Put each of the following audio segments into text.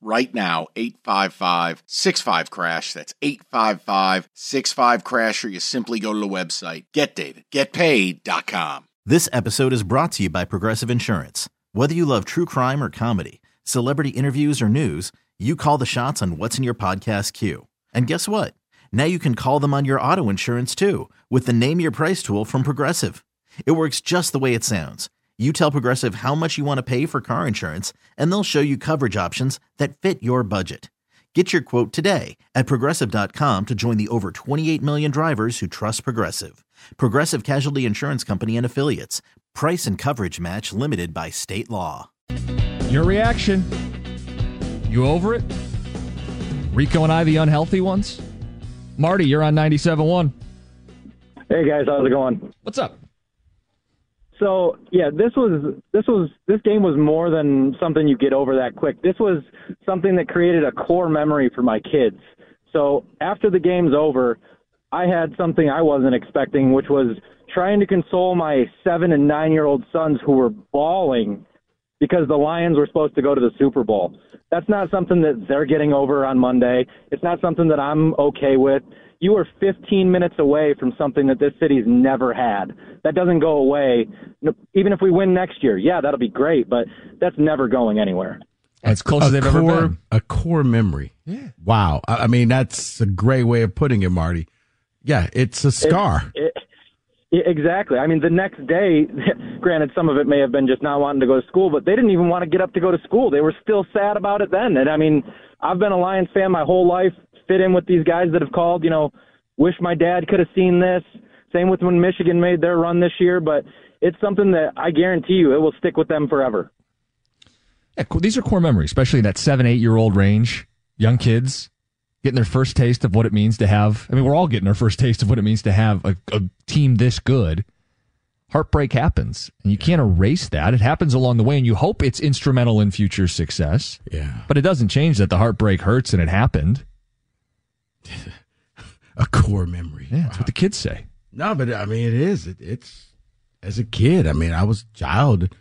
right now 855 65 crash. That's 855 65 crash or you simply go to the website. Getdavidgetpaid.com this episode is brought to you by progressive insurance. Whether you love true crime or comedy celebrity interviews or news you call the shots on what's in your podcast queue. And guess what? Now you can call them on your auto insurance too with the name your price tool from progressive. It works just the way it sounds you tell Progressive how much you want to pay for car insurance, and they'll show you coverage options that fit your budget. Get your quote today at progressive.com to join the over 28 million drivers who trust Progressive. Progressive Casualty Insurance Company and Affiliates. Price and coverage match limited by state law. Your reaction. You over it? Rico and I, the unhealthy ones? Marty, you're on 97.1. Hey guys, how's it going? What's up? So yeah, this was this was this game was more than something you get over that quick. This was something that created a core memory for my kids. So after the game's over, I had something I wasn't expecting, which was trying to console my seven and nine year old sons who were bawling because the Lions were supposed to go to the Super Bowl. That's not something that they're getting over on Monday. It's not something that I'm okay with you are 15 minutes away from something that this city's never had. That doesn't go away. Even if we win next year, yeah, that'll be great, but that's never going anywhere. As close as they've core, ever been. A core memory. Yeah. Wow. I, I mean, that's a great way of putting it, Marty. Yeah, it's a scar. It, it, exactly. I mean, the next day, granted, some of it may have been just not wanting to go to school, but they didn't even want to get up to go to school. They were still sad about it then. And I mean, I've been a Lions fan my whole life fit in with these guys that have called. You know, wish my dad could have seen this. Same with when Michigan made their run this year, but it's something that I guarantee you it will stick with them forever. Yeah, these are core memories, especially that seven, eight year old range. Young kids getting their first taste of what it means to have. I mean, we're all getting our first taste of what it means to have a, a team this good. Heartbreak happens, and you can't erase that. It happens along the way, and you hope it's instrumental in future success. Yeah. But it doesn't change that the heartbreak hurts and it happened. a core memory. Yeah, that's wow. what the kids say. No, but I mean, it is. It, it's as a kid. I mean, I was a child.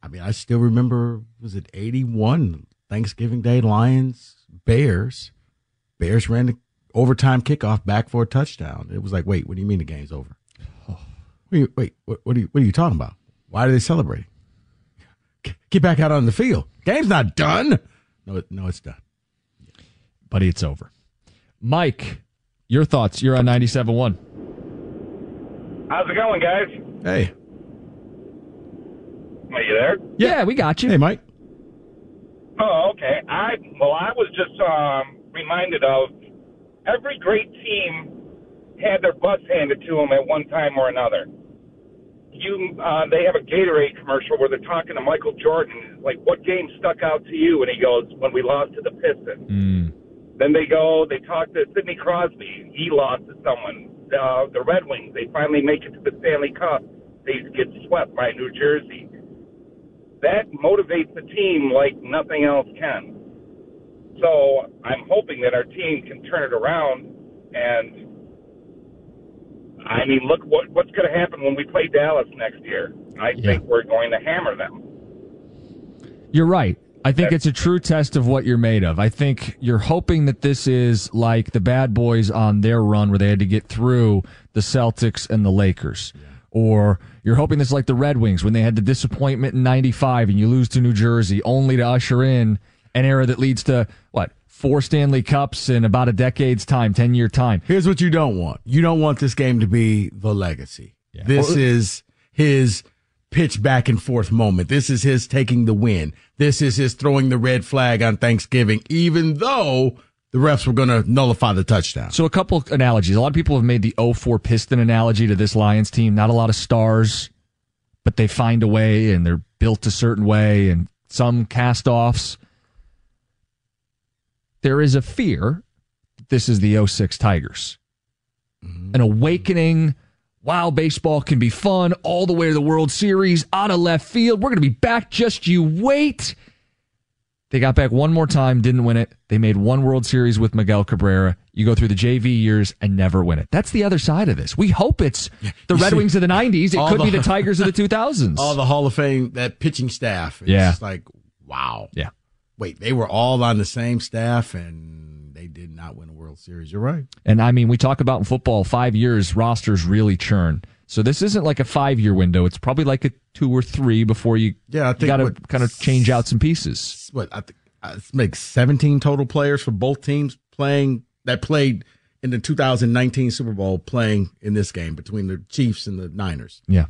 I mean, I still remember. Was it eighty one Thanksgiving Day Lions Bears? Bears ran the overtime kickoff back for a touchdown. It was like, wait, what do you mean the game's over? Oh. Wait, wait, what, what are you what are you talking about? Why are they celebrating? Get back out on the field. Game's not done. No, no, it's done. Buddy, it's over. Mike, your thoughts. You're on 97.1. How's it going, guys? Hey. Are you there? Yeah, we got you. Hey, Mike. Oh, okay. I well, I was just um, reminded of every great team had their butts handed to them at one time or another. You, uh, they have a Gatorade commercial where they're talking to Michael Jordan, like, "What game stuck out to you?" And he goes, "When we lost to the Pistons." Mm. Then they go, they talk to Sidney Crosby. He lost to someone. Uh, the Red Wings, they finally make it to the Stanley Cup. They get swept by New Jersey. That motivates the team like nothing else can. So I'm hoping that our team can turn it around. And I mean, look what what's going to happen when we play Dallas next year. I yeah. think we're going to hammer them. You're right. I think it's a true test of what you're made of. I think you're hoping that this is like the bad boys on their run where they had to get through the Celtics and the Lakers. Or you're hoping this is like the Red Wings when they had the disappointment in 95 and you lose to New Jersey only to usher in an era that leads to what? Four Stanley Cups in about a decade's time, 10 year time. Here's what you don't want. You don't want this game to be the legacy. Yeah. This is his pitch back and forth moment. This is his taking the win. This is his throwing the red flag on Thanksgiving, even though the refs were going to nullify the touchdown. So a couple analogies. A lot of people have made the 04 Piston analogy to this Lions team. Not a lot of stars, but they find a way and they're built a certain way and some cast offs. There is a fear this is the 06 Tigers. Mm-hmm. An awakening Wow, baseball can be fun all the way to the World Series, out of left field. We're going to be back. Just you wait. They got back one more time, didn't win it. They made one World Series with Miguel Cabrera. You go through the JV years and never win it. That's the other side of this. We hope it's the Red Wings of the 90s. It could be the- the Tigers of the 2000s. All the Hall of Fame, that pitching staff. It's Yeah. like, wow. yeah. Wait, they were all on the same staff and they did not win a World Series. You're right. And I mean, we talk about in football, five years rosters really churn. So this isn't like a five year window. It's probably like a two or three before you, Yeah, I think got to kind of change out some pieces. What I think uh, it makes 17 total players for both teams playing that played in the 2019 Super Bowl playing in this game between the Chiefs and the Niners. Yeah.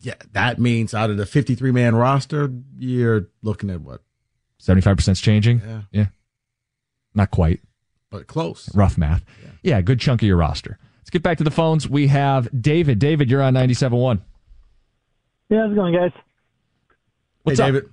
Yeah, that means out of the 53 man roster, you're looking at what? 75% is changing. Yeah. Yeah. Not quite. But close. Rough math. Yeah. good chunk of your roster. Let's get back to the phones. We have David. David, you're on 97.1. Yeah, how's it going, guys? What's hey, up? David.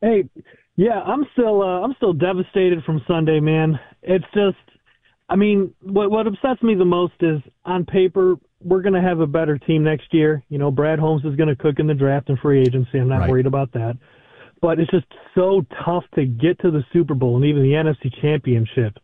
Hey, yeah, I'm still uh, I'm still devastated from Sunday, man. It's just, I mean, what what upsets me the most is on paper we're going to have a better team next year. You know, Brad Holmes is going to cook in the draft and free agency. I'm not Right. worried about that. But it's just so tough to get to the Super Bowl and even the NFC Championship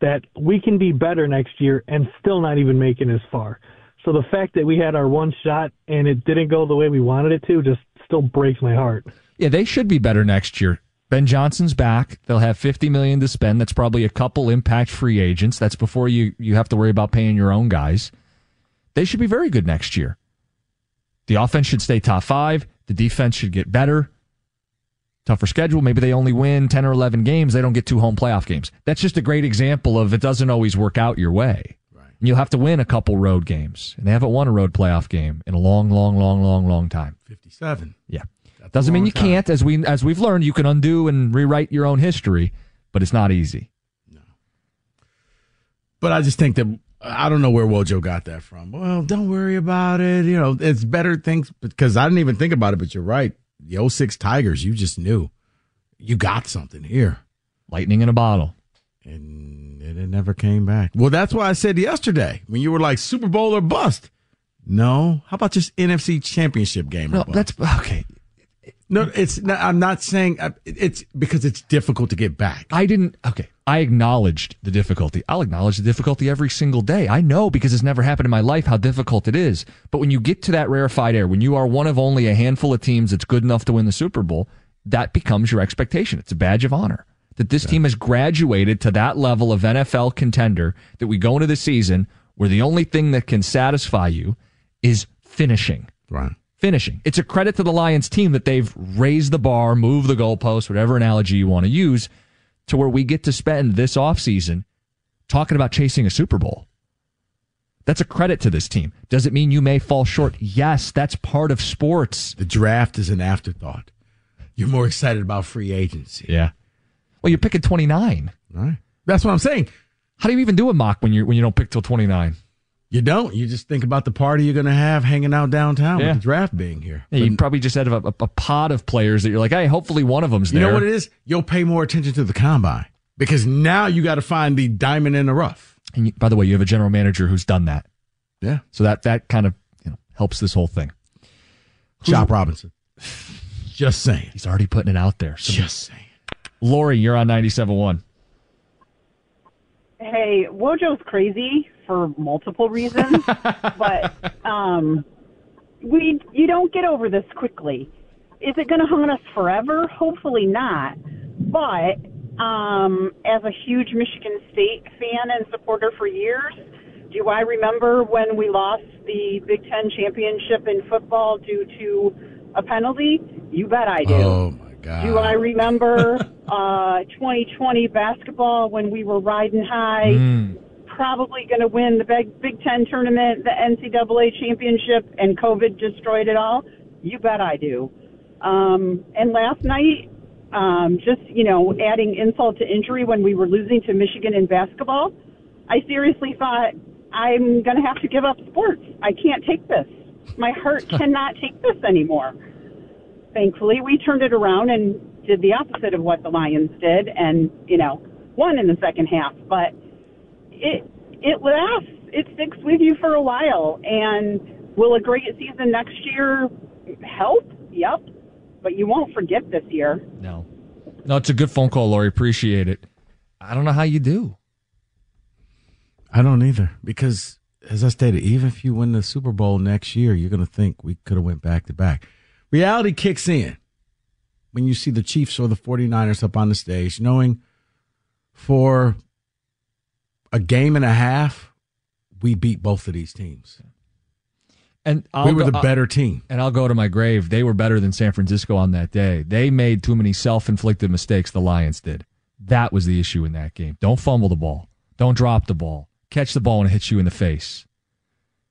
that we can be better next year and still not even make it as far. So the fact that we had our one shot and it didn't go the way we wanted it to just still breaks my heart. Yeah, they should be better next year. Ben Johnson's back. They'll have 50 million to spend. That's probably a couple impact free agents. That's before you you have to worry about paying your own guys. They should be very good next year. The offense should stay top 5. The defense should get better. Tougher schedule. Maybe they only win 10 or 11 games. They don't get two home playoff games. That's just a great example of it doesn't always work out your way. Right. And you'll have to win a couple road games. And they haven't won a road playoff game in a long, long, long, long, long time. 57. Yeah. Doesn't mean you time. can't, as we as we've learned, you can undo and rewrite your own history, but it's not easy. No. But I just think that I don't know where Wojo got that from. Well, don't worry about it. You know, it's better things because I didn't even think about it, but you're right. The 06 Tigers, you just knew you got something here. Lightning in a bottle. And it never came back. Well, that's why I said yesterday when you were like Super Bowl or bust. No, how about just NFC Championship game? or No, bust? that's okay. No. It's not, I'm not saying uh, it's because it's difficult to get back. I didn't. Okay, I acknowledged the difficulty. I'll acknowledge the difficulty every single day. I know because it's never happened in my life how difficult it is. But when you get to that rarefied air, when you are one of only a handful of teams that's good enough to win the Super Bowl, that becomes your expectation. It's a badge of honor that this team has graduated to that level of NFL contender that we go into the season where the only thing that can satisfy you is finishing Right. Finishing. It's a credit to the Lions team that they've raised the bar, moved the goalpost, whatever analogy you want to use, to where we get to spend this offseason talking about chasing a Super Bowl. That's a credit to this team. Does it mean you may fall short? Yes, that's part of sports. The draft is an afterthought. You're more excited about free agency. Yeah. Well, you're picking 29. Right. That's what I'm saying. How do you even do a mock when you when you don't pick till 29? You don't. You just think about the party you're going to have hanging out downtown Yeah. with the draft being here. Yeah, you probably just had a, a, a pod of players that you're like, hey, hopefully one of them's there. you know what it is? You'll pay more attention to the combine because now you got to find the diamond in the rough. And you, by the way, you have a general manager who's done that, Yeah. so that that kind of you know helps this whole thing. Chop Robinson. Just saying. He's already putting it out there. So, Just saying. Lori, you're on 97.1. Hey, Wojo's crazy for multiple reasons, but um, we you don't get over this quickly. Is it going to haunt us forever? Hopefully not. But um, as a huge Michigan State fan and supporter for years, do I remember when we lost the Big Ten championship in football due to a penalty? You bet I do. Oh, my God. Do I remember uh, 2020 basketball when we were riding high? probably going to win the Big, Big Ten tournament, the NCAA championship, and COVID destroyed it all? You bet I do. Um, and last night, um, just, you know, adding insult to injury when we were losing to Michigan in basketball, I seriously thought, I'm going to have to give up sports. I can't take this. My heart cannot take this anymore. Thankfully, we turned it around and did the opposite of what the Lions did and, you know, won in the second half. But it it lasts. It sticks with you for a while. And will a great season next year help? Yep. But you won't forget this year. No. No, it's a good phone call, Lori. Appreciate it. I don't know how you do. I don't either because, as I stated, even if you win the Super Bowl next year, you're going to think we could have went back to back. Reality kicks in when you see the Chiefs or the 49ers up on the stage, knowing for a game and a half, we beat both of these teams. And I'll we were go- the better team. And I'll go to my grave. They were better than San Francisco on that day. They made too many self inflicted mistakes, the Lions did. That was the issue in that game. Don't fumble the ball. Don't drop the ball. Catch the ball when it hits you in the face.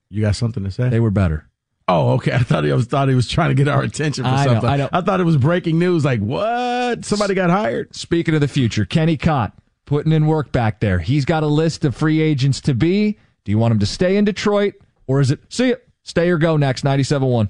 You got something to say? They were better. Oh, okay. I thought he was thought he was trying to get our attention for I know, something. I know. thought it was breaking news. Like what? Somebody got hired. Speaking of the future, Kenny Cott putting in work back there. He's got a list of free agents to be. Do you want him to stay in Detroit or is it see it? Stay or go next 97.1.